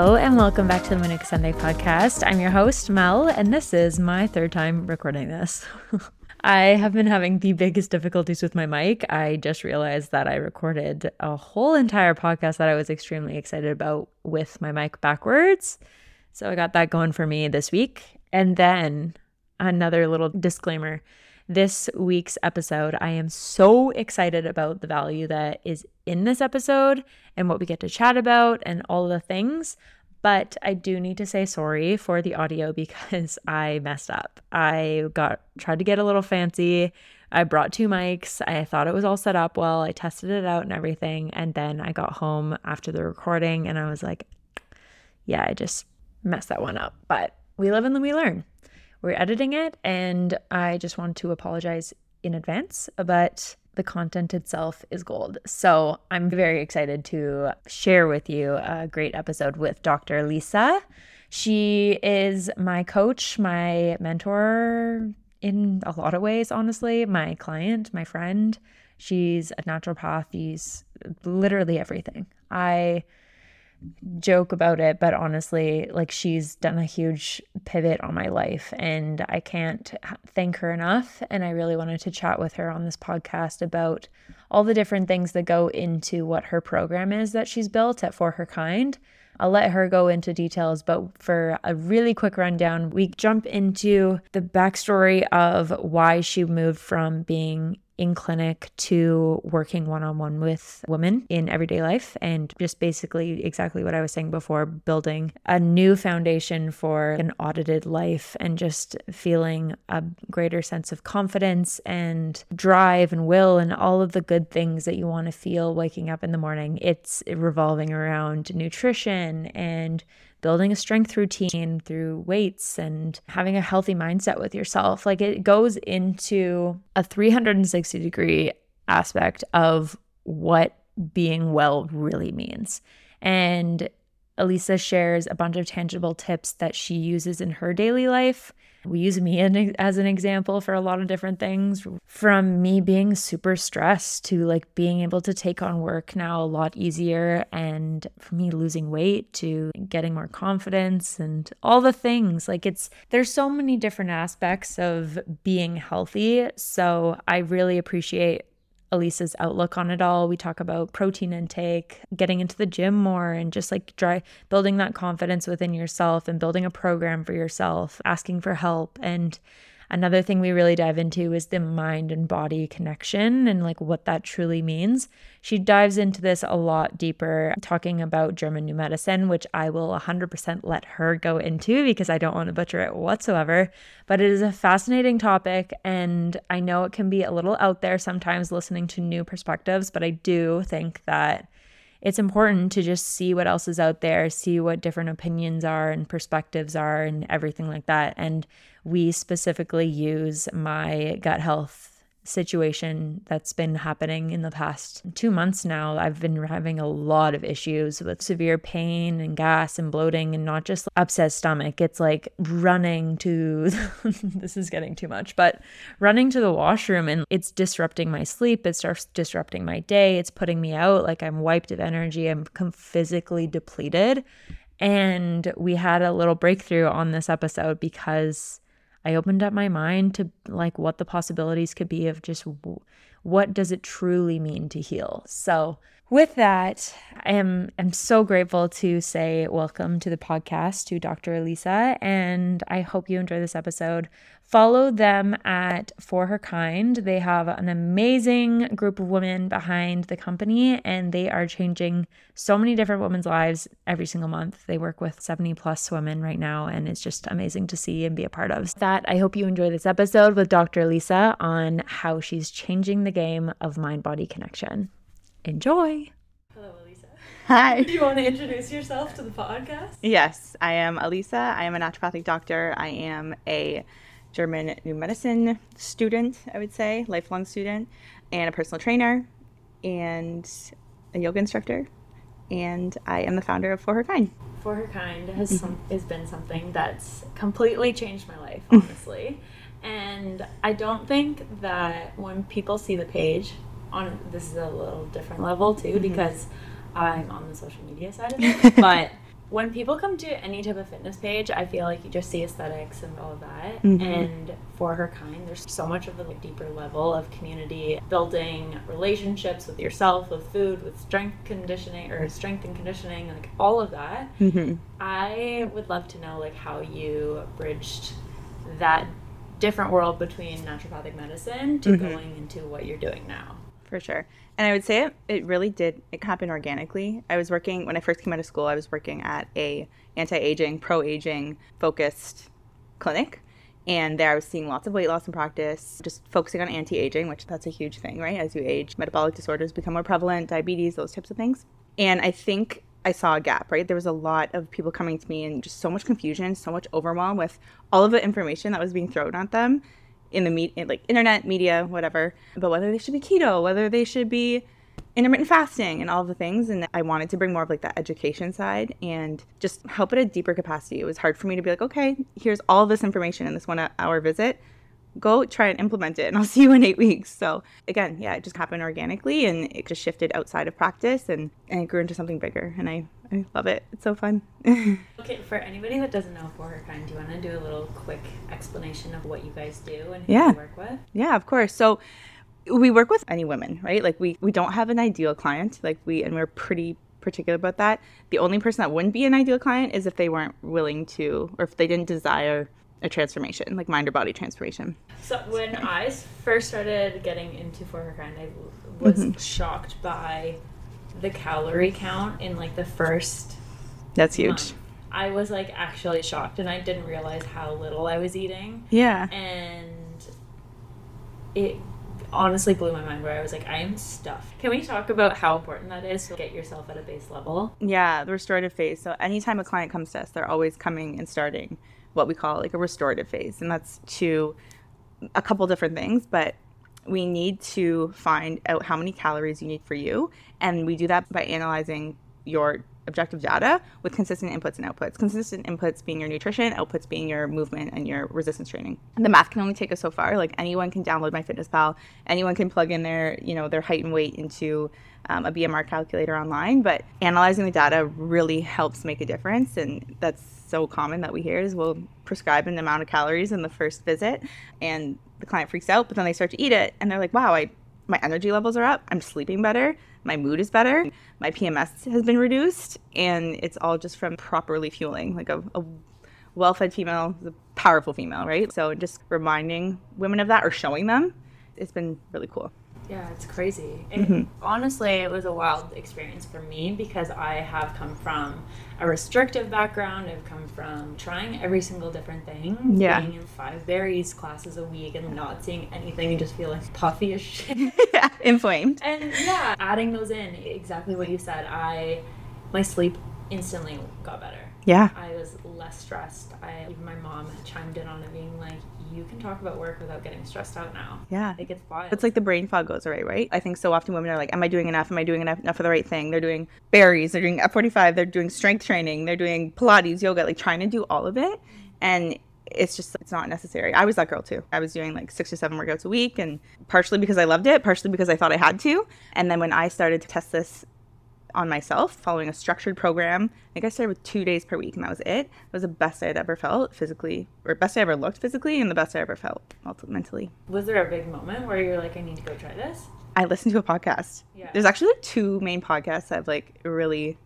Hello, and welcome back to the Manuka Sunday podcast. I'm your host, Mel, and this is my third time recording this. I have been having the biggest difficulties with my mic. I just realized that I recorded a whole entire podcast that I was extremely excited about with my mic backwards. So I got that going for me this week. And then another little disclaimer this week's episode. I am so excited about the value that is in this episode and what we get to chat about and all the things. But I do need to say sorry for the audio because I messed up. I got tried to get a little fancy. I brought two mics. I thought it was all set up well. I tested it out and everything. And then I got home after the recording and I was like, yeah, I just messed that one up. But we live and we learn we're editing it, and I just want to apologize in advance, but the content itself is gold. So I'm very excited to share with you a great episode with Dr. Lisa. She is my coach, my mentor in a lot of ways, honestly, my client, my friend. She's a naturopath. She's literally everything. I joke about it, but honestly, like she's done a huge pivot on my life and I can't thank her enough. And I really wanted to chat with her on this podcast about all the different things that go into what her program is that she's built at For Her Kind. I'll let her go into details, but for a really quick rundown, we jump into the backstory of why she moved from being in clinic to working one on one with women in everyday life and just basically exactly what I was saying before building a new foundation for an audited life and just feeling a greater sense of confidence and drive and will and all of the good things that you want to feel waking up in the morning. It's revolving around nutrition and building a strength routine through weights and having a healthy mindset with yourself. Like it goes into a 360 degree aspect of what being well really means. And Alisa shares a bunch of tangible tips that she uses in her daily life. We use me as an example for a lot of different things from me being super stressed to like being able to take on work now a lot easier and for me losing weight to getting more confidence and all the things. Like it's there's so many different aspects of being healthy. So I really appreciate Alisa's outlook on it all. We talk about protein intake, getting into the gym more, and just like dry, building that confidence within yourself and building a program for yourself, asking for help, and Another thing we really dive into is the mind and body connection and like what that truly means. She dives into this a lot deeper, talking about German New Medicine, which I will 100% let her go into because I don't want to butcher it whatsoever. But it is a fascinating topic, and I know it can be a little out there sometimes listening to new perspectives, but I do think that it's important to just see what else is out there, see what different opinions are and perspectives are, and everything like that. And we specifically use my gut health situation that's been happening in the past two months now. I've been having a lot of issues with severe pain and gas and bloating, and not just upset stomach. It's like running to this is getting too much, but running to the washroom and it's disrupting my sleep. It starts disrupting my day. It's putting me out like I'm wiped of energy. I'm physically depleted. And we had a little breakthrough on this episode because I opened up my mind to like what the possibilities could be of just what does it truly mean to heal. So, with that, I am I'm so grateful to say welcome to the podcast to Dr. Alisa and I hope you enjoy this episode. Follow them at For Her Kind. They have an amazing group of women behind the company, and they are changing so many different women's lives every single month. They work with 70 plus women right now, and it's just amazing to see and be a part of. That I hope you enjoy this episode with Dr. Lisa on how she's changing the game of mind body connection. Enjoy. Hello, Alisa. Hi. Do you want to introduce yourself to the podcast? Yes, I am Alisa. I am a naturopathic doctor. I am a German New Medicine student, I would say, lifelong student, and a personal trainer, and a yoga instructor. And I am the founder of For Her Kind. For Her Kind has, mm-hmm. some, has been something that's completely changed my life, honestly. and I don't think that when people see the page, on this is a little different level too, mm-hmm. because I'm on the social media side of it, but when people come to any type of fitness page, I feel like you just see aesthetics and all of that. Mhm. And for her kind, there's so much of a like, deeper level of community building, relationships with yourself, with food, with strength conditioning or strength and conditioning, like all of that. hmm I would love to know like how you bridged that different world between naturopathic medicine to Mhm. going into what you're doing now. For sure. And I would say it, it really did it happened organically. I was working when I first came out of school, I was working at a anti-aging, pro-aging focused clinic. And there I was seeing lots of weight loss in practice, just focusing on anti-aging, which that's a huge thing, right? As you age, metabolic disorders become more prevalent, diabetes, those types of things. And I think I saw a gap, right? There was a lot of people coming to me and just so much confusion, so much overwhelm with all of the information that was being thrown at them in the meet like internet media whatever but whether they should be keto whether they should be intermittent fasting and all the things and i wanted to bring more of like that education side and just help at a deeper capacity. It was hard for me to be like okay here's all this information in this one hour visit. Go try and implement it and i'll see you in eight weeks. So again yeah it just happened organically and it just shifted outside of practice and, and it grew into something bigger and i i love it it's so fun Okay, for anybody that doesn't know For Her Kind, do you want to do a little quick explanation of what you guys do and who Yeah. you work with? Yeah, of course. So we work with any women, right? Like we we don't have an ideal client. Like we and we're pretty particular about that. The only person that wouldn't be an ideal client is if they weren't willing to or if they didn't desire a transformation, like mind or body transformation. So when I first started getting into For Her Kind, I was mm-hmm. shocked by the calorie count in like the first That's huge. month. I was like actually shocked, and I didn't realize how little I was eating, Yeah. and it honestly blew my mind. Where I was like, I am stuffed. Can we talk about how important that is to get yourself at a base level? Yeah, the restorative phase. So anytime a client comes to us, they're always coming and starting what we call like a restorative phase. And that's to a couple different things, but we need to find out how many calories you need for you. And we do that by analyzing your objective data with consistent inputs and outputs. Consistent inputs being your nutrition, outputs being your movement and your resistance training. And the math can only take us so far. Like anyone can download MyFitnessPal, anyone can plug in their, you know, their height and weight into um, a BMR calculator online. But analyzing the data really helps make a difference, and that's so common that we hear is we'll prescribe an amount of calories in the first visit, and the client freaks out, but then they start to eat it, and they're like, "Wow, I my energy levels are up. I'm sleeping better. My mood is better. My PMS has been reduced, and it's all just from properly fueling. Like a, a well-fed female is a powerful female, right? So just reminding women of that or showing them, it's been really cool. Yeah, it's crazy. And mm-hmm. honestly, it was a wild experience for me because I have come from a restrictive background. I've come from trying every single different thing. Yeah. Being in five Barry's classes a week and not seeing anything and just feeling puffy as shit. Inflamed. and yeah, adding those in, exactly what you said. I, my sleep instantly got better. Yeah. I was less stressed. I my mom chimed in on it, being like, "You can talk about work without getting stressed out now." Yeah. It gets wild. It's like the brain fog goes away, right? I think so often women are like, Am I doing enough? Am I doing enough, enough for the right thing? They're doing Barry's, they're doing F45, they're doing strength training, they're doing Pilates, yoga, like trying to do all of it. And it's just, it's not necessary. I was that girl too. I was doing like six or seven workouts a week, and partially because I loved it, partially because I thought I had to. And then when I started to test this on myself following a structured program. I think I started with two days per week, and that was it. It was the best I'd ever felt physically, or best I ever looked physically, and the best I ever felt mentally. Was there a big moment where you're like, I need to go try this? I listened to a podcast. Yeah. There's actually like two main podcasts that have like really,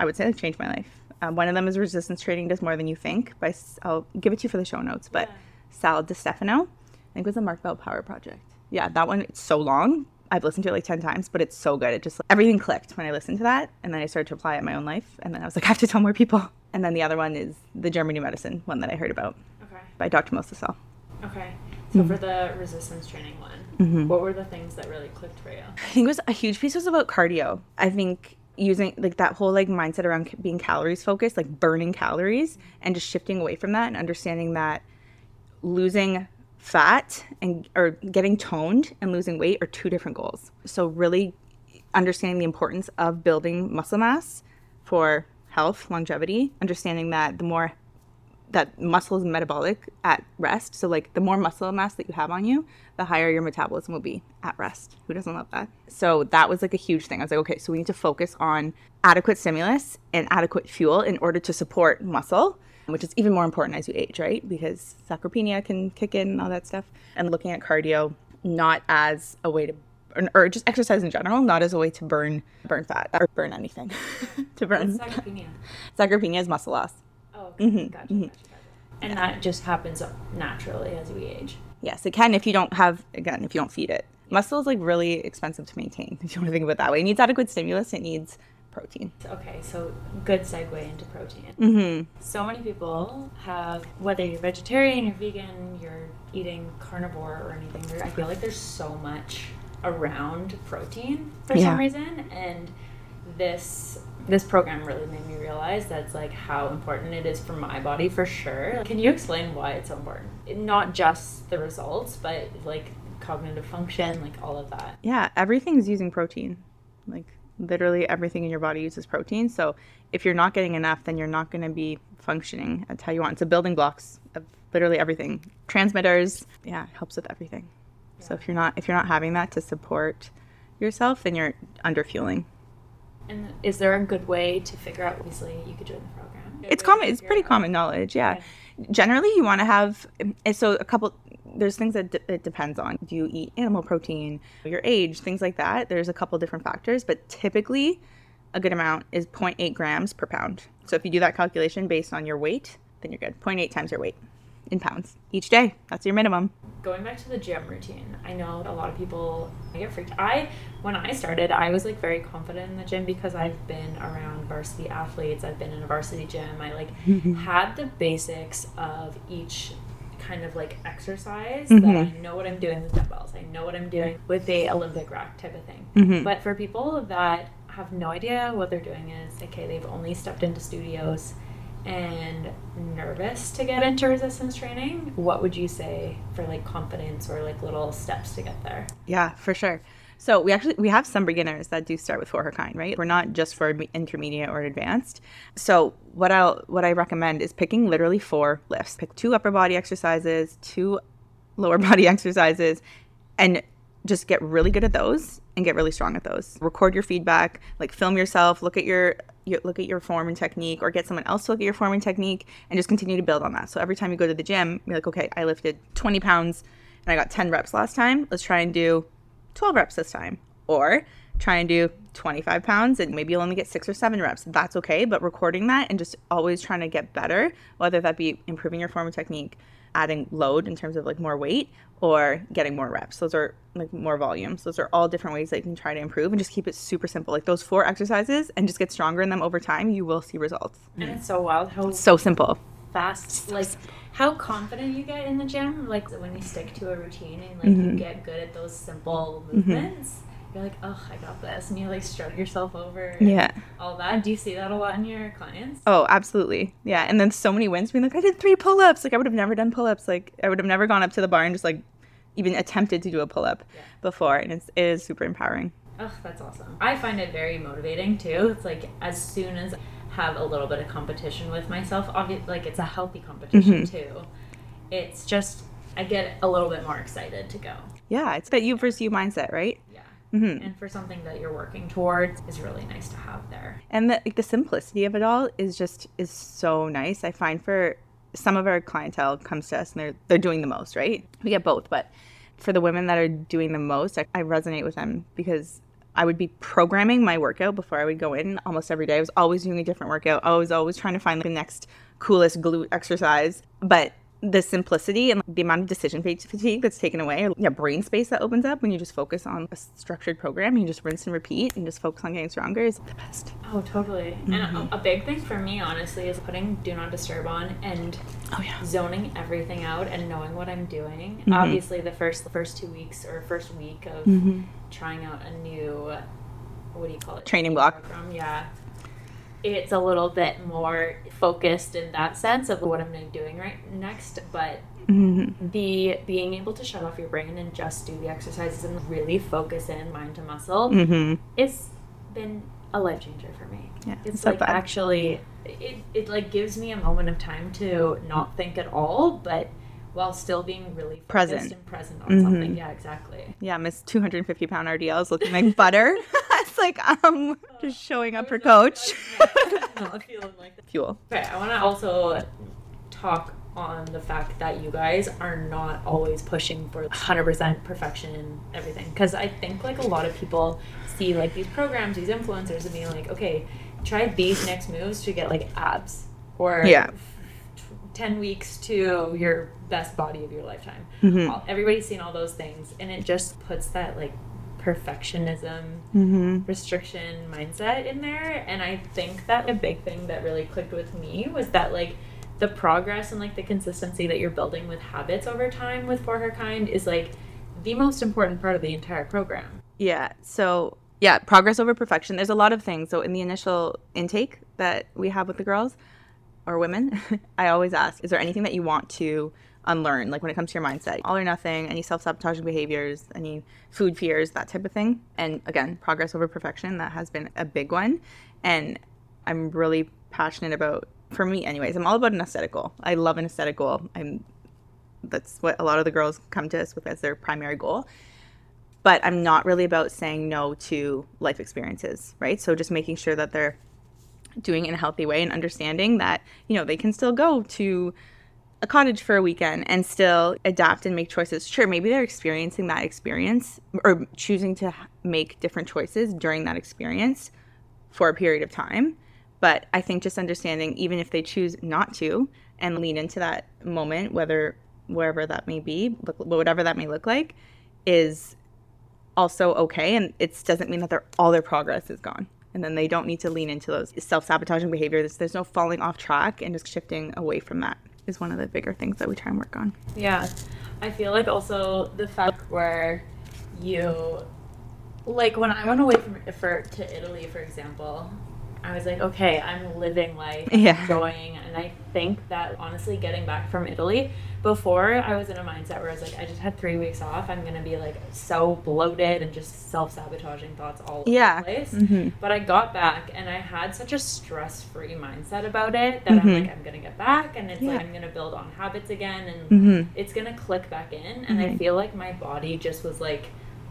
I would say, like changed my life. Um, one of them is Resistance Training Does More Than You Think. By I'll give it to you for the show notes, but Yeah. Sal DiStefano, I think it was the Mark Bell Power Project. Yeah, that one. It's so long. I've listened to it like ten times, but it's so good. It just everything clicked when I listened to that, and then I started to apply it in my own life, and then I was like, I have to tell more people. And then the other one is the German New Medicine one that I heard about Okay. by Dr. Mosasel. Okay. So Mm-hmm. for the resistance training one, what were the things that really clicked for you? I think it was a huge piece was about cardio. I think using like that whole like mindset around being calories focused, like burning calories and just shifting away from that and understanding that losing fat and or getting toned and losing weight are two different goals. So really understanding the importance of building muscle mass for health, longevity, understanding that the more that muscle is metabolic at rest. So like the more muscle mass that you have on you, the higher your metabolism will be at rest. Who doesn't love that? So that was like a huge thing. I was like, okay, so we need to focus on adequate stimulus and adequate fuel in order to support muscle, which is even more important as you age, right? Because sarcopenia can kick in and all that stuff. And looking at cardio not as a way to or just exercise in general, not as a way to burn burn fat or burn anything. to burn What's sarcopenia? sarcopenia is muscle loss. Oh, okay. Mm-hmm. Gotcha, gotcha, mm-hmm. gotcha. And that just happens naturally as we age. Yes, it can if you don't have again if you don't feed it. Muscle is like really expensive to maintain if you want to think of it that way. It needs adequate stimulus. It needs protein. Okay, so good segue into protein. Mm-hmm. So many people have, whether you're vegetarian, you're vegan, you're eating carnivore or anything, I feel like there's so much around protein for Yeah. some reason. And this this program really made me realize that's like how important it is for my body for sure. Can you explain why it's so important? Not just the results, but like cognitive function, like all of that. Yeah, everything's using protein. Like literally everything in your body uses protein. So if you're not getting enough, then you're not going to be functioning at how you want. It's a building blocks of literally everything. Transmitters, yeah, it helps with everything. So if you're not if you're not having that to support yourself, then you're under fueling. And is there a good way to figure out? Obviously, you could join the program. Good It's common. It's pretty out- common knowledge. Yeah. Yeah. Generally, you want to have. So a couple. There's things that d- it depends on. Do you eat animal protein? Your age, things like that. There's a couple different factors, but typically, a good amount is 0.8 grams per pound. So if you do that calculation based on your weight, then you're good. 0.8 times your weight in pounds each day. That's your minimum. going back to the gym routine i know a lot of people get freaked i when i started i was like very confident in the gym because i've been around varsity athletes i've been in a varsity gym i like had the basics of each kind of like exercise that mm-hmm. i know what i'm doing with dumbbells. I know what i'm doing with the olympic rack type of thing. Mm-hmm. But for people that have no idea what they're doing is okay they've only stepped into studios and nervous to get into resistance training, what would you say for like confidence or like little steps to get there? Yeah, for sure. So we actually we have some beginners that do start with for her kind, right? We're not just for intermediate or advanced. So what I'll what I recommend is picking literally four lifts. Pick two upper body exercises, two lower body exercises, and just get really good at those and get really strong at those. Record your feedback, like film yourself, look at your, your look at your form and technique, or get someone else to look at your form and technique, and just continue to build on that. So every time you go to the gym, you're like, okay, I lifted 20 pounds and I got 10 reps last time. Let's try and do 12 reps this time. Or try and do 25 pounds and maybe you'll only get six or seven reps. That's okay. But recording that and just always trying to get better, whether that be improving your form and technique, adding load in terms of like more weight, or getting more reps. Those are like more volumes. Those are all different ways that you can try to improve and just keep it super simple. Like those four exercises and just get stronger in them over time, you will see results. And it's so wild how So simple. fast, like how confident you get in the gym. Like when you stick to a routine and like Mm-hmm. you get good at those simple movements, you're like, oh, I got this, and you like strut yourself over. and Yeah. All that. Do you see that a lot in your clients? Oh, absolutely. Yeah. And then so many wins being like, I did three pull ups. Like, I would have never done pull ups. Like, I would have never gone up to the bar and just like even attempted to do a pull up Yeah. before. And it's, it is super empowering. Oh, that's awesome. I find it very motivating too. It's like as soon as have a little bit of competition with myself, obviously, like it's a healthy competition too. It's just I get a little bit more excited to go. Yeah. It's that you versus you mindset, right? Yeah. Mm-hmm. And for something that you're working towards is really nice to have there. and the, like, the simplicity of it all is just is so nice i find for some of our clientele comes to us and they're they're doing the most right we get both but for the women that are doing the most i, I resonate with them because i would be programming my workout before i would go in almost every day. I was always doing a different workout i was always trying to find the next coolest glute exercise. But the simplicity and the amount of decision fatigue that's taken away, or yeah, brain space that opens up when you just focus on a structured program, you just rinse and repeat and just focus on getting stronger is the best. Oh, totally. And a, a big thing for me, honestly, is putting Do Not Disturb on and Oh yeah. zoning everything out and knowing what I'm doing. Mm-hmm. Obviously, the first the first two weeks or first week of Mm-hmm. trying out a new what do you call it Training block. program, yeah. It's a little bit more focused in that sense of what I'm doing right next, but Mm-hmm. the being able to shut off your brain and just do the exercises and really focus in mind to muscle Mm-hmm. it's been a life changer for me. Yeah, It's so like bad. actually it, it like gives me a moment of time to not think at all, but while still being really Present. and present on Mhm. something. Yeah, exactly. Yeah, Miss 250 pound RDL is looking like butter. it's like um just showing up for coach. Not feeling like that. Fuel. Okay, I want to also talk on the fact that you guys are not always pushing for 100% perfection in everything. Because I think like a lot of people see like these programs, these influencers, and being like, okay, try these next moves to get like abs or Yeah. 10 weeks to your best body of your lifetime. Mhm. Everybody's seen all those things, and it just puts that like perfectionism Mm-hmm. restriction mindset in there and i think that a big thing that really clicked with me was that like the progress and like the consistency that you're building with habits over time with for her kind is like the most important part of the entire program Yeah. So yeah, progress over perfection. There's a lot of things. So in the initial intake that we have with the girls or women, I always ask, is there anything that you want to unlearn? Like when it comes to your mindset, all or nothing, any self sabotaging behaviors, any food fears, that type of thing. And again, progress over perfection. That has been a big one. And I'm really passionate about, for me, anyways, I'm all about an aesthetic goal. I love an aesthetic goal. I'm that's what a lot of the girls come to us with as their primary goal but I'm not really about saying no to life experiences, right? So just making sure that they're doing in a healthy way and understanding that, you know, they can still go to a cottage for a weekend and still adapt and make choices. Sure, maybe they're experiencing that experience or choosing to make different choices during that experience for a period of time. But I think just understanding, even if they choose not to and lean into that moment, whether wherever that may be, whatever that may look like, is also okay and it doesn't mean that all their progress is gone and then they don't need to lean into those self-sabotaging behaviors there's no falling off track and just shifting away from that is one of the bigger things that we try and work on. Yeah. I feel like also the fact where you like when i went away from for to italy for example i was like okay i'm living life I'm Yeah. enjoying and i think that honestly getting back from italy before i was in a mindset where i was like i just had three weeks off i'm gonna be like so bloated and just self-sabotaging thoughts all Yeah. over the place hmm but I got back and I had such a stress free mindset about it that I'm Mhm. like, I'm gonna get back and it's Yeah. like I'm gonna build on habits again and hmm it's gonna click back in. And I Mhm. feel like my body just was like,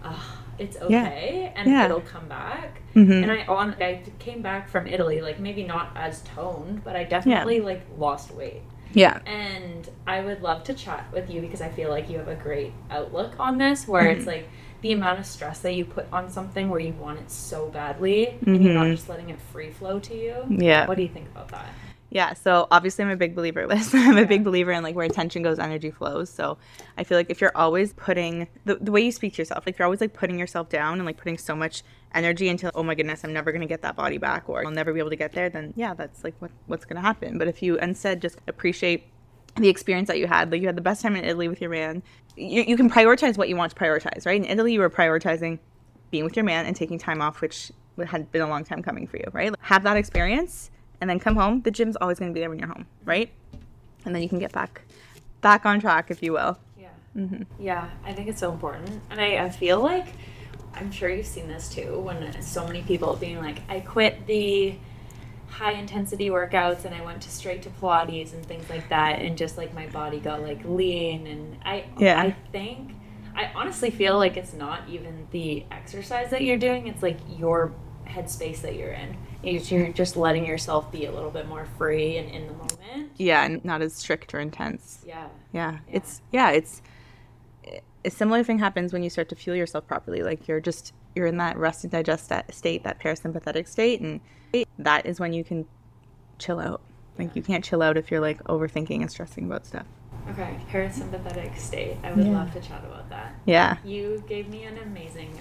"Ah, it's Yeah. okay and Yeah. it'll come back. hmm And I on I came back from Italy, like maybe not as toned, but I definitely like lost weight. yeah And I would love to chat with you because I feel like you have a great outlook on this where it's Mhm. like the amount of stress that you put on something where you want it so badly and you're not Mhm. just letting it free flow to you. yeah What do you think about that? Yeah, so obviously I'm a big believer, Liz. I'm a big believer in like where attention goes, energy flows. So I feel like if you're always putting the, the way you speak to yourself, like you're always like putting yourself down and like putting so much energy into, oh my goodness, I'm never gonna get that body back or I'll never be able to get there, then yeah, that's like what, what's gonna happen. But if you instead just appreciate the experience that you had, like you had the best time in Italy with your man, you, you can prioritize what you want to prioritize, right? In Italy, you were prioritizing being with your man and taking time off, which had been a long time coming for you, right? Have that experience and then come home. The gym's always going to be there when you're home, right? And then you can get back back on track, if you will. Yeah. Mm-hmm. Yeah, I think it's so important. And I, I feel like I'm sure you've seen this too when so many people being like, I quit the high intensity workouts and I went to straight to Pilates and things like that and just like my body got like lean and I Yeah. I think I honestly feel like it's not even the exercise that you're doing, it's like your headspace that you're in. You're you're just letting yourself be a little bit more free and in the moment. Yeah, and not as strict or intense. Yeah. Yeah, Yeah. it's yeah, it's a similar thing happens when you start to fuel yourself properly. Like you're just you're in that rest and digest that state, that parasympathetic state, and that is when you can chill out. Like you can't chill out if you're like overthinking and stressing about stuff. Okay, parasympathetic state. I would Yeah. love to chat about that. Yeah. You gave me an amazing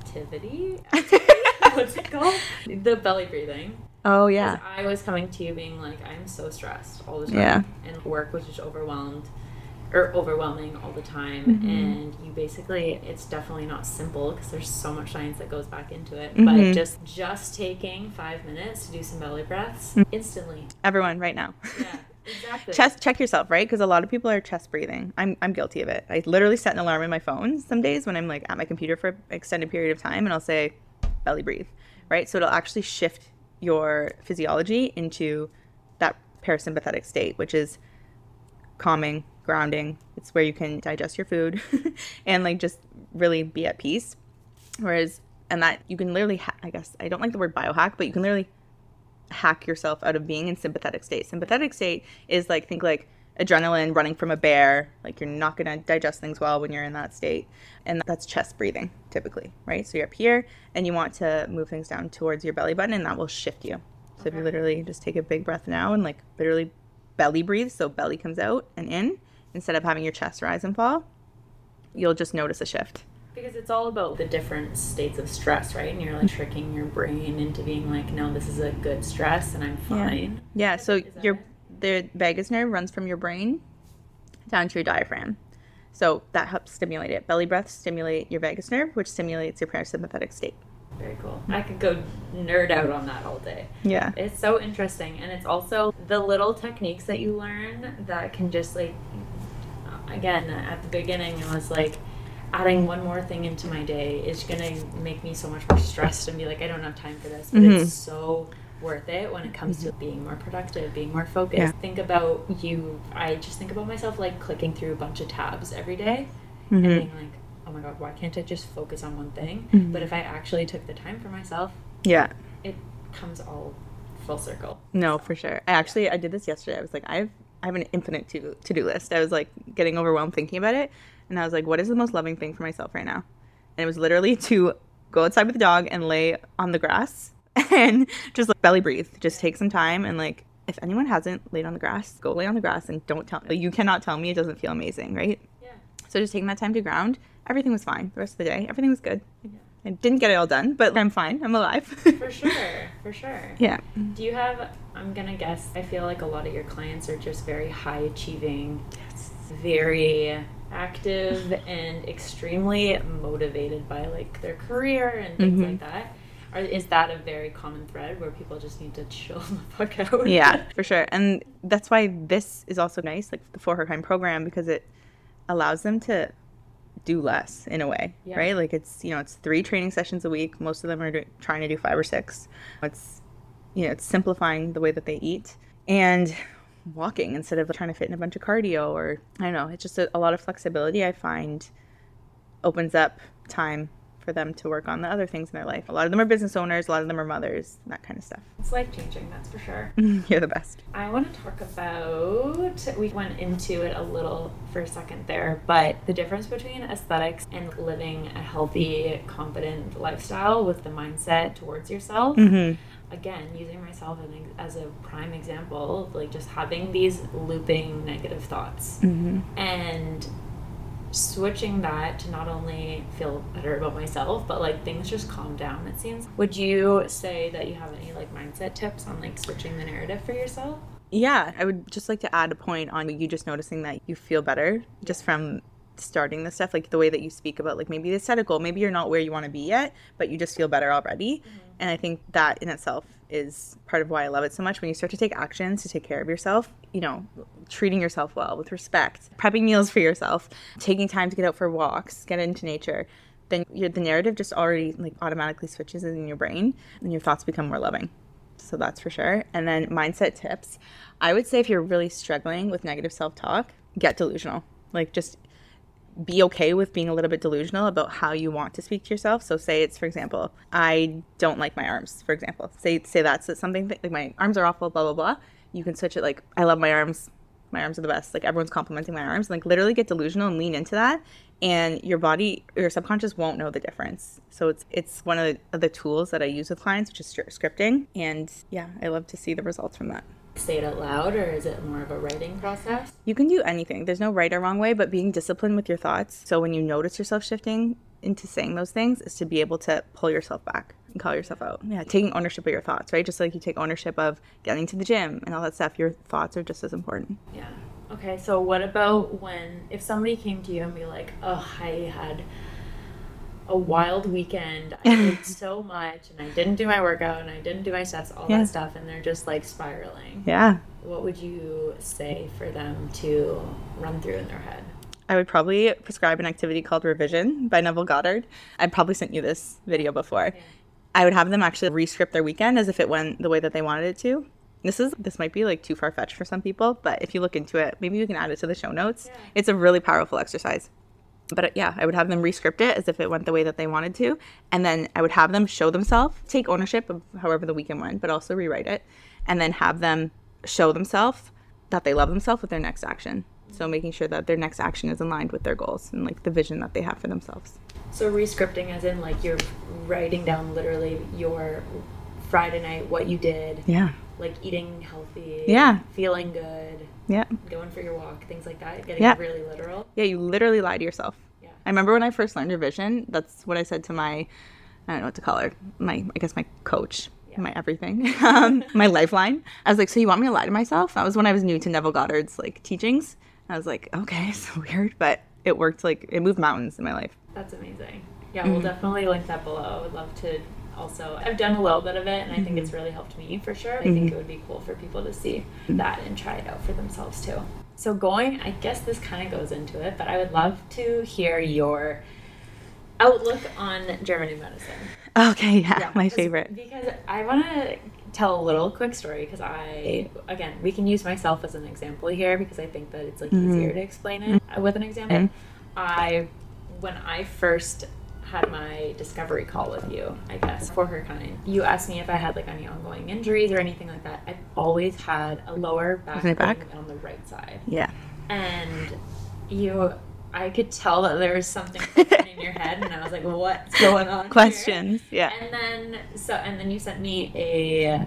activity. What's it called? The belly breathing. Oh yeah. I was coming to you being like, I'm so stressed all the time. Yeah. And work was just overwhelmed or overwhelming all the time. Mhm. And you basically, it's definitely not simple because there's so much science that goes back into it. Mhm. But just just taking five minutes to do some belly breaths Mhm. instantly. Everyone right now. Yeah, exactly. chest check yourself right because a lot of people are chest breathing I'm, I'm guilty of it i literally set an alarm in my phone some days when i'm like at my computer for an extended period of time and i'll say belly breathe right? So it'll actually shift your physiology into that parasympathetic state, which is calming, grounding. It's where you can digest your food and like just really be at peace. Whereas, and that you can literally, ha- I guess, I don't like the word biohack, but you can literally hack yourself out of being in sympathetic state. Sympathetic state is like, think like, adrenaline running from a bear like you're not going to digest things well when you're in that state. And that's chest breathing typically right? So you're up here and you want to move things down towards your belly button and that will shift you. So okay. if you literally just take a big breath now and like literally belly breathe so belly comes out and in instead of having your chest rise and fall you'll just notice a shift. Because it's all about the different states of stress right? And you're like tricking your brain into being like no this is a good stress and i'm fine. Yeah, yeah so your the vagus nerve runs from your brain down to your diaphragm. So that helps stimulate it. Belly breaths stimulate your vagus nerve, which stimulates your parasympathetic state. Very cool. I could go nerd out on that all day. Yeah. It's so interesting. And it's also the little techniques that you learn that can just like, again, at the beginning, it was like, adding one more thing into my day is going to make me so much more stressed and be like, I don't have time for this. But mm-hmm. it's so worth it when it comes mm-hmm. to being more productive, being more focused. Yeah. Think about you. I just think about myself like clicking through a bunch of tabs every day mm-hmm. and being like, oh my god, why can't I just focus on one thing? Mm-hmm. But if I actually took the time for myself, yeah, it comes all full circle. No, for sure. I actually I did this yesterday. I was like, I've I have an infinite to to do list. I was like getting overwhelmed thinking about it, and I was like, what is the most loving thing for myself right now? And it was literally to go outside with the dog and lay on the grass and just like belly breathe. Just take some time and like if anyone hasn't laid on the grass, go lay on the grass and don't tell me. Like, you cannot tell me it doesn't feel amazing, right? Yeah. So just taking that time to ground, everything was fine. The rest of the day, everything was good. Yeah. I didn't get it all done, but I'm fine. I'm alive. for sure. For sure. Yeah. Do you have, I'm going to guess, I feel like a lot of your clients are just very high achieving, yes. very active, and extremely motivated by like their career and things mm-hmm. like that. Or is that a very common thread where people just need to chill the fuck out? yeah, for sure. And that's why this is also nice, like the For Her Kind program, because it allows them to do less in a way, yeah. right? Like it's, you know, it's three training sessions a week. Most of them are do- trying to do five or six. It's, you know, it's simplifying the way that they eat and walking instead of trying to fit in a bunch of cardio or, I don't know, it's just a, a lot of flexibility I find opens up time for them to work on the other things in their life. A lot of them are business owners, a lot of them are mothers, that kind of stuff. It's life changing, that's for sure. You're the best. I want to talk about, we went into it a little for a second there, but the difference between aesthetics and living a healthy, confident lifestyle with the mindset towards yourself. Mm-hmm again using myself as a prime example like just having these looping negative thoughts mm-hmm. and switching that to not only feel better about myself but like things just calm down it seems. Would you say that you have any like mindset tips on like switching the narrative for yourself? Yeah i would just like to add a point on you just noticing that you feel better just from starting the stuff like the way that you speak about like maybe the aesthetic goal maybe you're not where you want to be yet but you just feel better already. Mm-hmm. and i think that in itself is part of why I love it so much. When you start to take actions to take care of yourself, you know, treating yourself well with respect, prepping meals for yourself, taking time to get out for walks, get into nature, then the narrative just already like automatically switches in your brain and your thoughts become more loving. So that's for sure. And then mindset tips. I would say if you're really struggling with negative self talk, get delusional. Like just be okay with being a little bit delusional about how you want to speak to yourself. So say it's for example, I don't like my arms, for example. Say say that's something that, like my arms are awful, blah blah blah. You can switch it like I love my arms. My arms are the best. Like everyone's complimenting my arms. Like literally get delusional and lean into that and your body your subconscious won't know the difference. So it's it's one of the, of the tools that I use with clients, which is scripting. And yeah, I love to see the results from that say it out loud or is it more of a writing process? You can do anything. There's no right or wrong way, but being disciplined with your thoughts. So when you notice yourself shifting into saying those things is to be able to pull yourself back and call yourself out. Yeah, taking ownership of your thoughts, right? Just like you take ownership of getting to the gym and all that stuff, your thoughts are just as important. Yeah. Okay, so what about when if somebody came to you and be like, "Oh, I had a wild weekend. I did so much and I didn't do my workout and I didn't do my steps, all yeah. that stuff, and they're just like spiraling. Yeah. What would you say for them to run through in their head? I would probably prescribe an activity called Revision by Neville Goddard. I probably sent you this video before. I would have them actually rescript their weekend as if it went the way that they wanted it to. This is this might be like too far fetched for some people, but if you look into it, maybe you can add it to the show notes. Yeah. It's a really powerful exercise. But uh, yeah, I would have them rescript it as if it went the way that they wanted to, and then I would have them show themselves, take ownership of however the weekend went, but also rewrite it, and then have them show themselves that they love themselves with their next action. So making sure that their next action is aligned with their goals and like the vision that they have for themselves. So rescripting as in like you're writing down literally your Friday night what you did, Yeah. Like eating healthy, Yeah. feeling good, Yeah. going for your walk, things like that, getting Yeah. really literal. Yeah, you literally lie to yourself. Yeah. I remember when I first learned revision, that's what I said to my, I don't know what to call her, my, I guess my coach, Yeah. my everything, um, my lifeline. I was like, so you want me to lie to myself? That was when I was new to Neville Goddard's like teachings. I was like, okay, so weird, but it worked like, it moved mountains in my life. That's amazing. Yeah, Mm-hmm. we'll definitely link that below. I would love to also. I've done a little bit of it, and I think Mm-hmm. it's really helped me for sure. I think it would be cool for people to see that and try it out for themselves too. So going, I guess this kind of goes into it, but I would love to hear your outlook on German medicine. Okay, yeah, Yeah, my favorite. Because I want to tell a little quick story because I, again, we can use myself as an example here because I think that it's like Mm-hmm. easier to explain it with an example. I, when I first had my discovery call with you, I guess, for her kind, you asked me if I had like any ongoing injuries or anything like that. I've always had a lower back, back? on the right side Yeah. and you i could tell that there was something in your head and i was like what's going on here?" Questions. Yeah. and then so and then you sent me a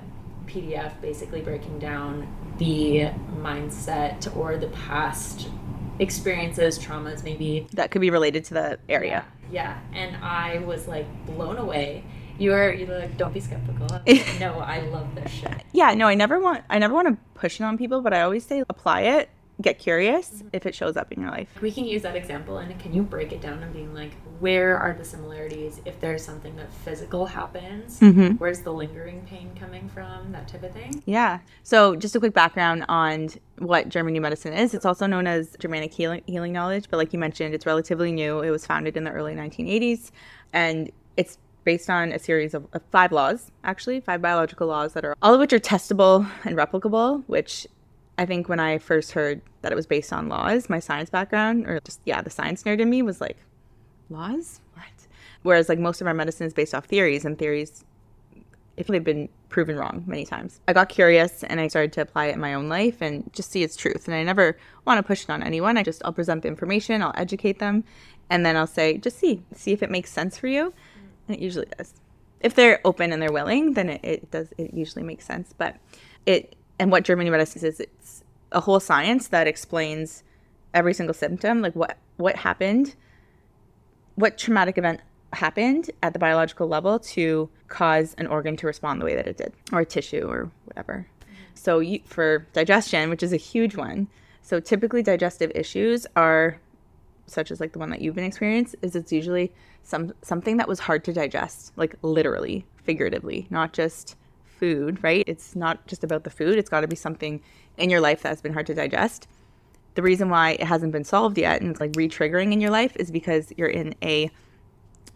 pdf basically breaking down the mindset or the past experiences traumas maybe That could be related to the area. yeah and i was like blown away. You were you were like don't be skeptical. I was like, no i love this shit. Yeah, no, I never want I never want to push it on people, but I always say apply it, get curious if it shows up in your life. we can use that example and can you break it down and being like where are the similarities if there's something that physical happens Mhm. where's the lingering pain coming from that type of thing Yeah. So, just a quick background on what German New Medicine is. It's also known as Germanic healing, healing knowledge, but like you mentioned, it's relatively new. It was founded in the early 1980s, and it's based on a series of, of five laws, actually, five biological laws that are all of which are testable and replicable. Which I think when I first heard that it was based on laws, my science background, or just yeah, the science nerd in me was like, laws, what? Whereas like most of our medicine is based off theories, and theories if they've been proven wrong many times. I got curious and I started to apply it in my own life and just see its truth. And I never want to push it on anyone. I just I'll present the information, I'll educate them, and then I'll say, just see, see if it makes sense for you. And it usually does. If they're open and they're willing, then it, it does it usually makes sense. But it and what German medicine is it's a whole science that explains every single symptom, like what what happened, what traumatic event happened at the biological level to cause an organ to respond the way that it did, or a tissue, or whatever. So, you, for digestion, which is a huge one, so typically digestive issues are such as like the one that you've been experiencing is it's usually some something that was hard to digest, like literally, figuratively, not just food, right? It's not just about the food. It's got to be something in your life that's been hard to digest the reason why it hasn't been solved yet and it's like re-triggering in your life is because you're in a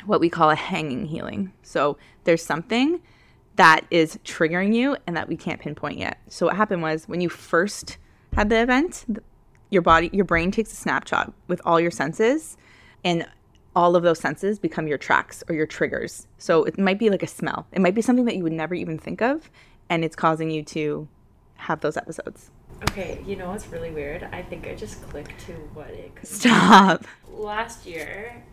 what we call a hanging healing. So there's something that is triggering you and that we can't pinpoint yet. So what happened was when you first had the event, your body your brain takes a snapshot with all your senses and all of those senses become your tracks or your triggers. So it might be like a smell. It might be something that you would never even think of and it's causing you to have those episodes. okay you know what's really weird i think i just clicked to what it could Stop. last year,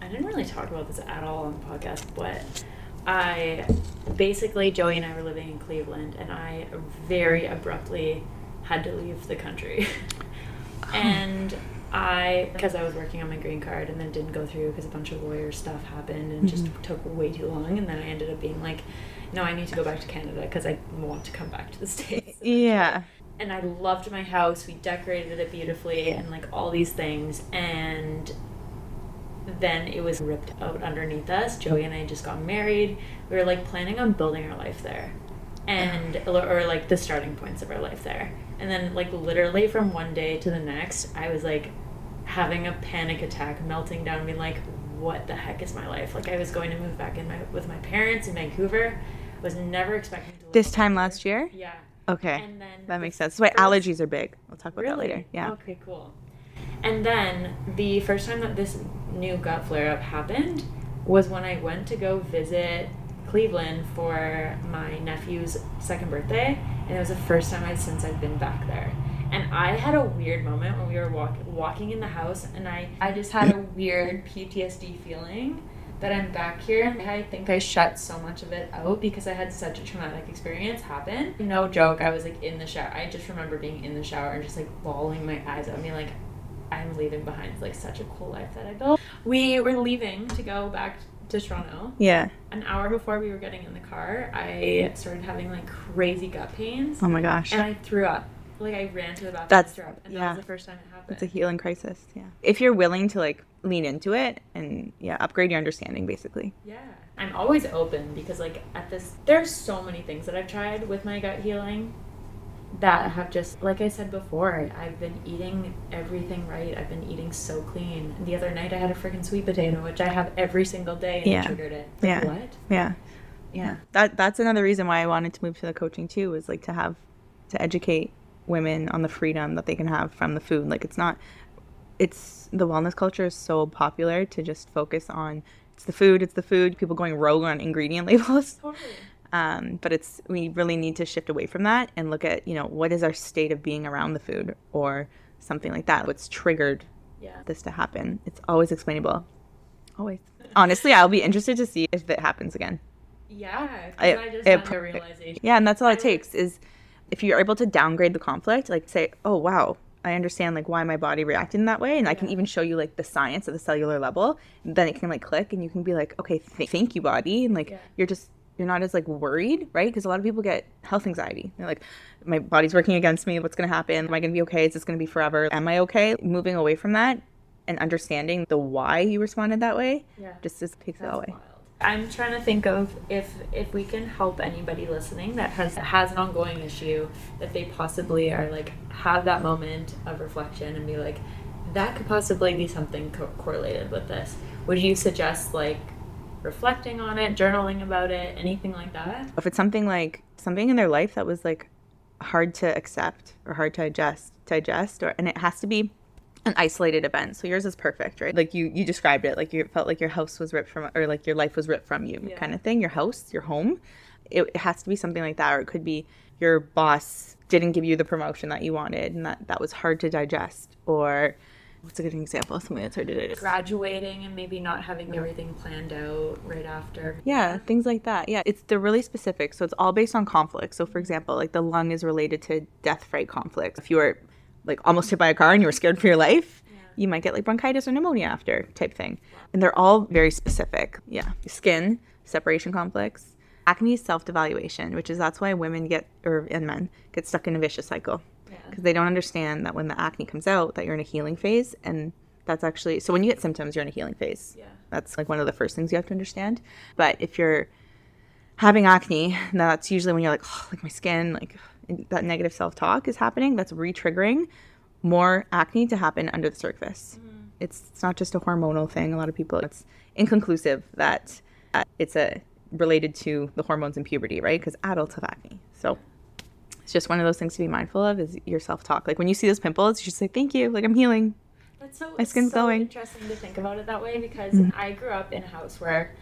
I didn't really talk about this at all on the podcast, but I basically, Joey and I were living in Cleveland, and I very abruptly had to leave the country. Oh. and I, because I was working on my green card and then didn't go through because a bunch of lawyer stuff happened and it just mm-hmm. took way too long. And then I ended up being like, no, I need to go back to Canada because I want to come back to the States Yeah. and I loved my house. We decorated it beautifully and like all these things and then it was ripped out underneath us. Joey and I just got married. We were like planning on building our life there. And or like the starting points of our life there. And then like literally from one day to the next, I was like having a panic attack, melting down, being like, what the heck is my life? Like I was going to move back in my with my parents in Vancouver. Was never expecting to This time Vancouver. last year? Yeah. Okay. And then That makes sense. That's why allergies are big. We'll talk about that later. Yeah. Okay, cool. And then the first time that this new gut flare up happened was when I went to go visit Cleveland for my nephew's second birthday, and it was the first time I'd since I've been back there. And I had a weird moment when we were walk, walking in the house, and I, I just had a weird PTSD feeling that I'm back here. And I think I shut so much of it out because I had such a traumatic experience happen. No joke, I was like in the shower. I just remember being in the shower and just like bawling my eyes out. I mean, like, I'm leaving behind like such a cool life that I built. We were leaving to go back to Toronto. Yeah. An hour before we were getting in the car, I started having like crazy gut pains Oh my gosh. and I threw up. Like I ran to the bathroom That's- and threw up, and yeah. that was the first time it happened. It's a healing crisis. Yeah. If you're willing to like lean into it and yeah, upgrade your understanding basically. Yeah. I'm always open because like at this there's so many things that I've tried with my gut healing that have just like I said before, I've been eating everything right. I've been eating so clean. The other night I had a freaking sweet potato, which I have every single day and Yeah. it triggered it. Like, Yeah. What? Yeah. Yeah. That that's another reason why I wanted to move to the coaching too, was like to have to educate women on the freedom that they can have from the food. Like it's not it's the wellness culture is so popular to just focus on it's the food, it's the food, people going rogue on ingredient labels. Totally. Um, but it's we really need to shift away from that and look at, you know, what is our state of being around the food or something like that. What's triggered Yeah. this to happen. It's always explainable. Always. Honestly, I'll be interested to see if it happens again. Yeah, I- I, just it had the realization. Yeah, and that's all it takes is if you're able to downgrade the conflict, like say, "Oh, wow, I understand like why my body reacted in that way," and I can even show you like the science at the cellular level. Then it can like click, and you can be like, "Okay, th- thank you, body," and like Yeah. you're just you're not as like worried, right? Because a lot of people get health anxiety. They're like, "My body's working against me. What's gonna happen? Am I gonna be okay? Is this gonna be forever? Am I okay?" Moving away from that and understanding the why you responded that way Yeah. just, just takes it That's away. wild. I'm trying to think of if if we can help anybody listening that has has an ongoing issue that they possibly are like have that moment of reflection and be like that could possibly be something co- correlated with this. Would you suggest like reflecting on it, journaling about it, anything like that? if it's something like something in their life that was like hard to accept or hard to digest digest or and it has to be an isolated event so yours is perfect right like you you described it like you felt like your house was ripped from or like your life was ripped from you Yeah. kind of thing your house your home it, it has to be something like that or it could be your boss didn't give you the promotion that you wanted and that that was hard to digest or what's a good example of something that's hard to digest Graduating and maybe not having everything planned out right after. Yeah, things like that. Yeah, it's they're really specific. So it's all based on conflict. So for example, like the lung is related to death fright conflict. If you were like almost hit by a car and you were scared for your life, you might get like bronchitis or pneumonia after type thing. And they're all very specific. Yeah. Skin, separation complex. Acne is self-devaluation, which is that's why women get or and men get stuck in a vicious cycle Yeah. because they don't understand that when the acne comes out that you're in a healing phase and that's actually so when you get symptoms you're in a healing phase Yeah. that's like one of the first things you have to understand but if you're having acne now that's usually when you're like oh, like my skin like that negative self-talk is happening that's re-triggering more acne to happen under the surface. It's, it's not just a hormonal thing. A lot of people it's inconclusive that uh, it's a related to the hormones in puberty right? Because adults have acne. So it's just one of those things to be mindful of is your self-talk. Like when you see those pimples you just say thank you. Like i'm healing. That's so My skin's so glowing. interesting to think about it that way because Mm-hmm. I grew up in a house where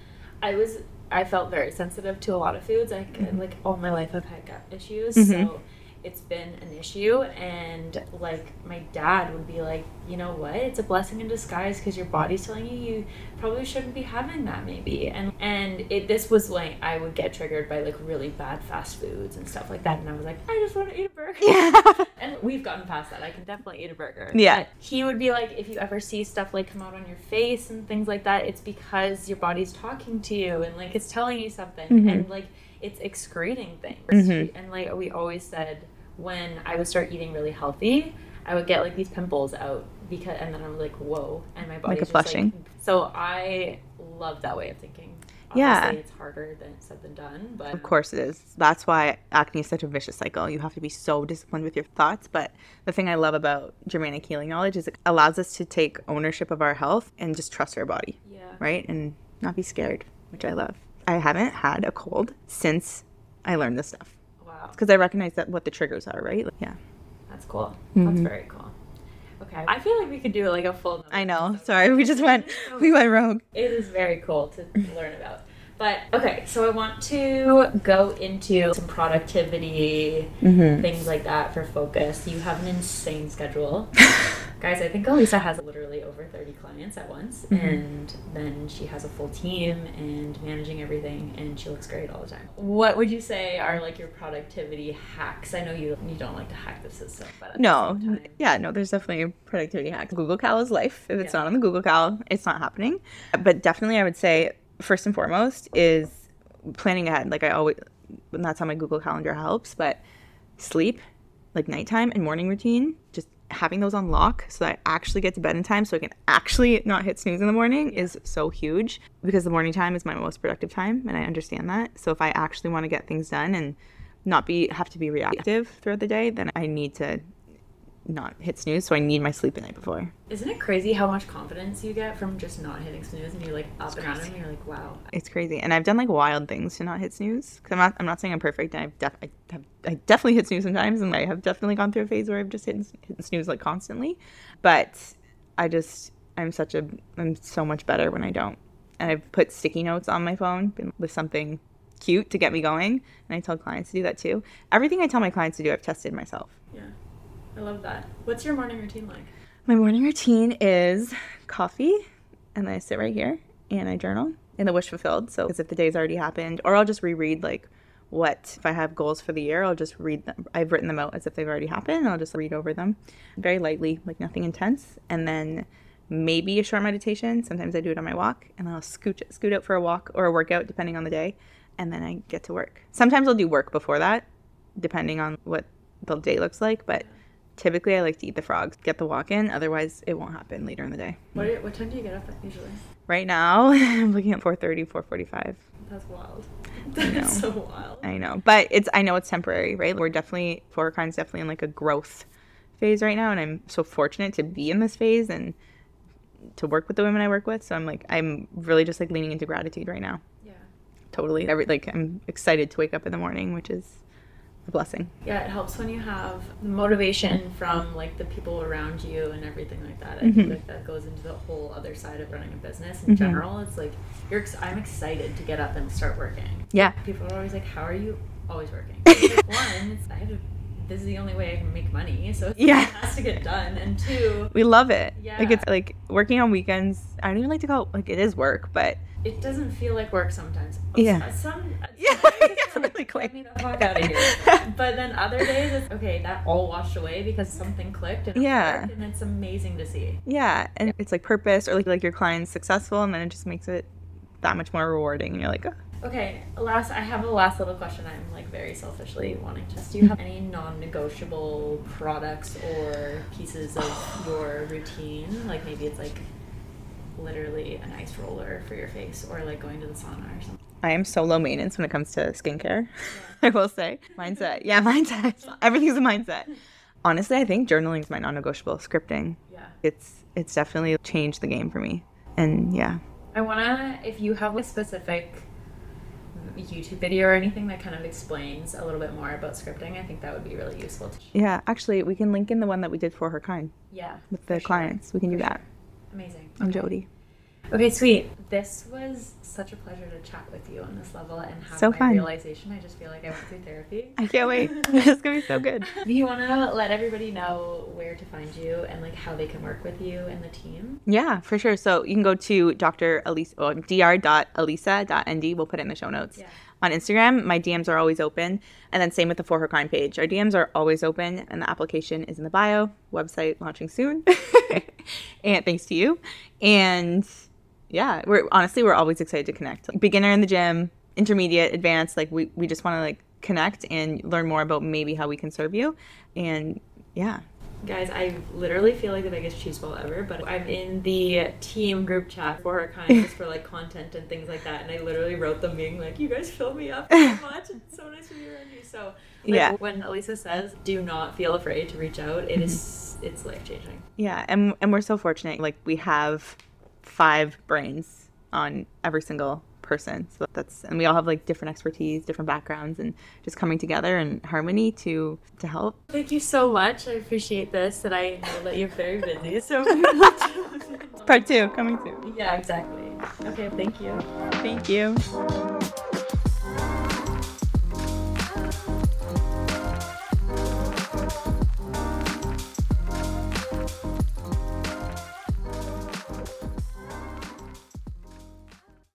I was I felt very sensitive to a lot of foods. Like Mm-hmm. like all my life I've had gut issues, Mhm. so it's been an issue. And like my dad would be like, you know what? It's a blessing in disguise because your body's telling you you probably shouldn't be having that maybe. And and it this was like I would get triggered by like really bad fast foods and stuff like that. And I was like, I just want to eat a burger. yeah And we've gotten past that. I can definitely eat a burger. Yeah. But he would be like, if you ever see stuff like come out on your face and things like that, it's because your body's talking to you and like it's telling you something Mhm. and like it's excreting things. Mhm. And like we always said, when I would start eating really healthy, I would get like these pimples out because, and then I'm like, whoa, and my body's a just, flushing? Like, so I love that way of thinking. Yeah. It's harder than said than done, but Of course it is. That's why acne is such a vicious cycle. You have to be so disciplined with your thoughts. But the thing I love about Germanic healing knowledge is it allows us to take ownership of our health and just trust our body. yeah, right? And not be scared, which I love. I haven't had a cold since I learned this stuff. Because I recognize that what the triggers are, right? Like, yeah. That's cool. That's mm-hmm. very cool. Okay. I feel like we could do like a full. I know. Sorry, we just went we went rogue. It is very cool to learn about. But okay, so I want to go into some productivity Mm-hmm. things like that for focus. You have an insane schedule. Guys, I think Alisa has literally over 30 clients at once, Mm-hmm. and then she has a full team and managing everything, and she looks great all the time. What would you say are like your productivity hacks? I know you you don't like to hack the system, but No, yeah, no, there's definitely a productivity hack. Google Cal is life. If it's Yeah. not on the Google Cal, it's not happening. But definitely, I would say first and foremost is planning ahead. Like I always, and that's how my Google Calendar helps. But sleep, like nighttime and morning routine, just having those on lock so that I actually get to bed in time so I can actually not hit snooze in the morning is so huge because the morning time is my most productive time and I understand that. So if I actually want to get things done and not be have to be reactive throughout the day, then I need to not hit snooze. So I need my sleep the night before. Isn't it crazy how much confidence you get from just not hitting snooze and you're like up and out and you're like, wow. It's crazy, and I've done like wild things to not hit snooze. Cause I'm not, I'm not saying I'm perfect. And I've def- I have, I definitely hit snooze sometimes, and I have definitely gone through a phase where I've just hit, hit snooze like constantly. But I just, I'm such a, I'm so much better when I don't. And I've put sticky notes on my phone with something cute to get me going, and I tell clients to do that too. Everything I tell my clients to do, I've tested myself. Yeah. I love that. What's your morning routine like? My morning routine is coffee, and I sit right here and I journal in the wish fulfilled. So, as if the day's already happened, or I'll just reread like what if I have goals for the year, I'll just read them. I've written them out as if they've already happened, I'll just read over them very lightly, like nothing intense, and then maybe a short meditation. Sometimes I do it on my walk, and I'll scoot scoot out for a walk or a workout depending on the day, and then I get to work. Sometimes I'll do work before that, depending on what the day looks like, but typically I like to eat the frogs, get the walk in, otherwise it won't happen later in the day. What, what time do you get up at usually? Right now, I'm looking at 4:30, 4:45. That's wild. That's so wild. I know, but it's I know it's temporary, right? We're definitely For Her Kind's definitely in like a growth phase right now, and I'm so fortunate to be in this phase and to work with the women I work with. So I'm like I'm really just like leaning into gratitude right now. Yeah. Totally, every like I'm excited to wake up in the morning, which is a blessing. Yeah, it helps when you have the motivation from like the people around you and everything like that. I Mm-hmm. feel like that goes into the whole other side of running a business in general. It's like you're ex- I'm excited to get up and start working. Yeah, People are always like, "How are you always working?" Like, One, it's, I have to, this is the only way I can make money, so Yeah. it has to get done. And two, we love it. Yeah. Like it's like working on weekends. I don't even like to call it like it is work, but it doesn't feel like work sometimes. Yeah. Some, really quick. Get me the fuck out of here. but then other days it's okay. That all washed away because something clicked and Yeah. worked, and it's amazing to see. yeah, and it's like purpose or like like your client's successful, and then it just makes it that much more rewarding. And you're like, oh. Okay, last I have a last little question. I'm like very selfishly wanting to. Do you have any non-negotiable products or pieces of your routine? Like maybe it's like literally an ice roller for your face, or like going to the sauna or something. I am so low maintenance when it comes to skincare. I will say mindset. Yeah, mindset. Everything's a mindset. Honestly, I think journaling is my non-negotiable. Scripting. Yeah. It's it's definitely changed the game for me. And yeah, I wanna, if you have a specific YouTube video or anything that kind of explains a little bit more about scripting, I think that would be really useful. To yeah. Actually, we can link in the one that we did for her kind yeah, with the for sure. clients. We can do For that. Amazing. And Okay. Jody. Okay, sweet. This was such a pleasure to chat with you on this level and have So my fun. realization. I just feel like I went through therapy. I can't wait. it's gonna be so good. Do you want to let everybody know where to find you and like how they can work with you and the team? Yeah, for sure. So you can go to Dr. Alisa, oh, dr.alisa.nd. We'll put it in the show notes. Yeah. On Instagram, my DMs are always open. And then same with the For Her Kind page. Our DMs are always open, and the application is in the bio. Website launching soon. and thanks to you. And yeah, we're honestly we're always excited to connect. Beginner in the gym, intermediate, advanced. Like we we just want to like connect and learn more about maybe how we can serve you. And yeah, Guys, I literally feel like the biggest cheese ball ever, but I'm in the team group chat for her kind just for like content and things like that. And I literally wrote them being like, You guys fill me up so much. It's so nice to be around you. So like, Yeah. when Alisa says do not feel afraid to reach out, it mm-hmm. is it's life changing. Yeah, and and we're so fortunate. Like we have five brains on every single person. So that's and we all have like different expertise, different backgrounds, and just coming together in harmony to to help. Thank you so much. I appreciate this, and I know that you're very busy. So part two coming soon. Yeah, exactly. Okay, thank you. Thank you.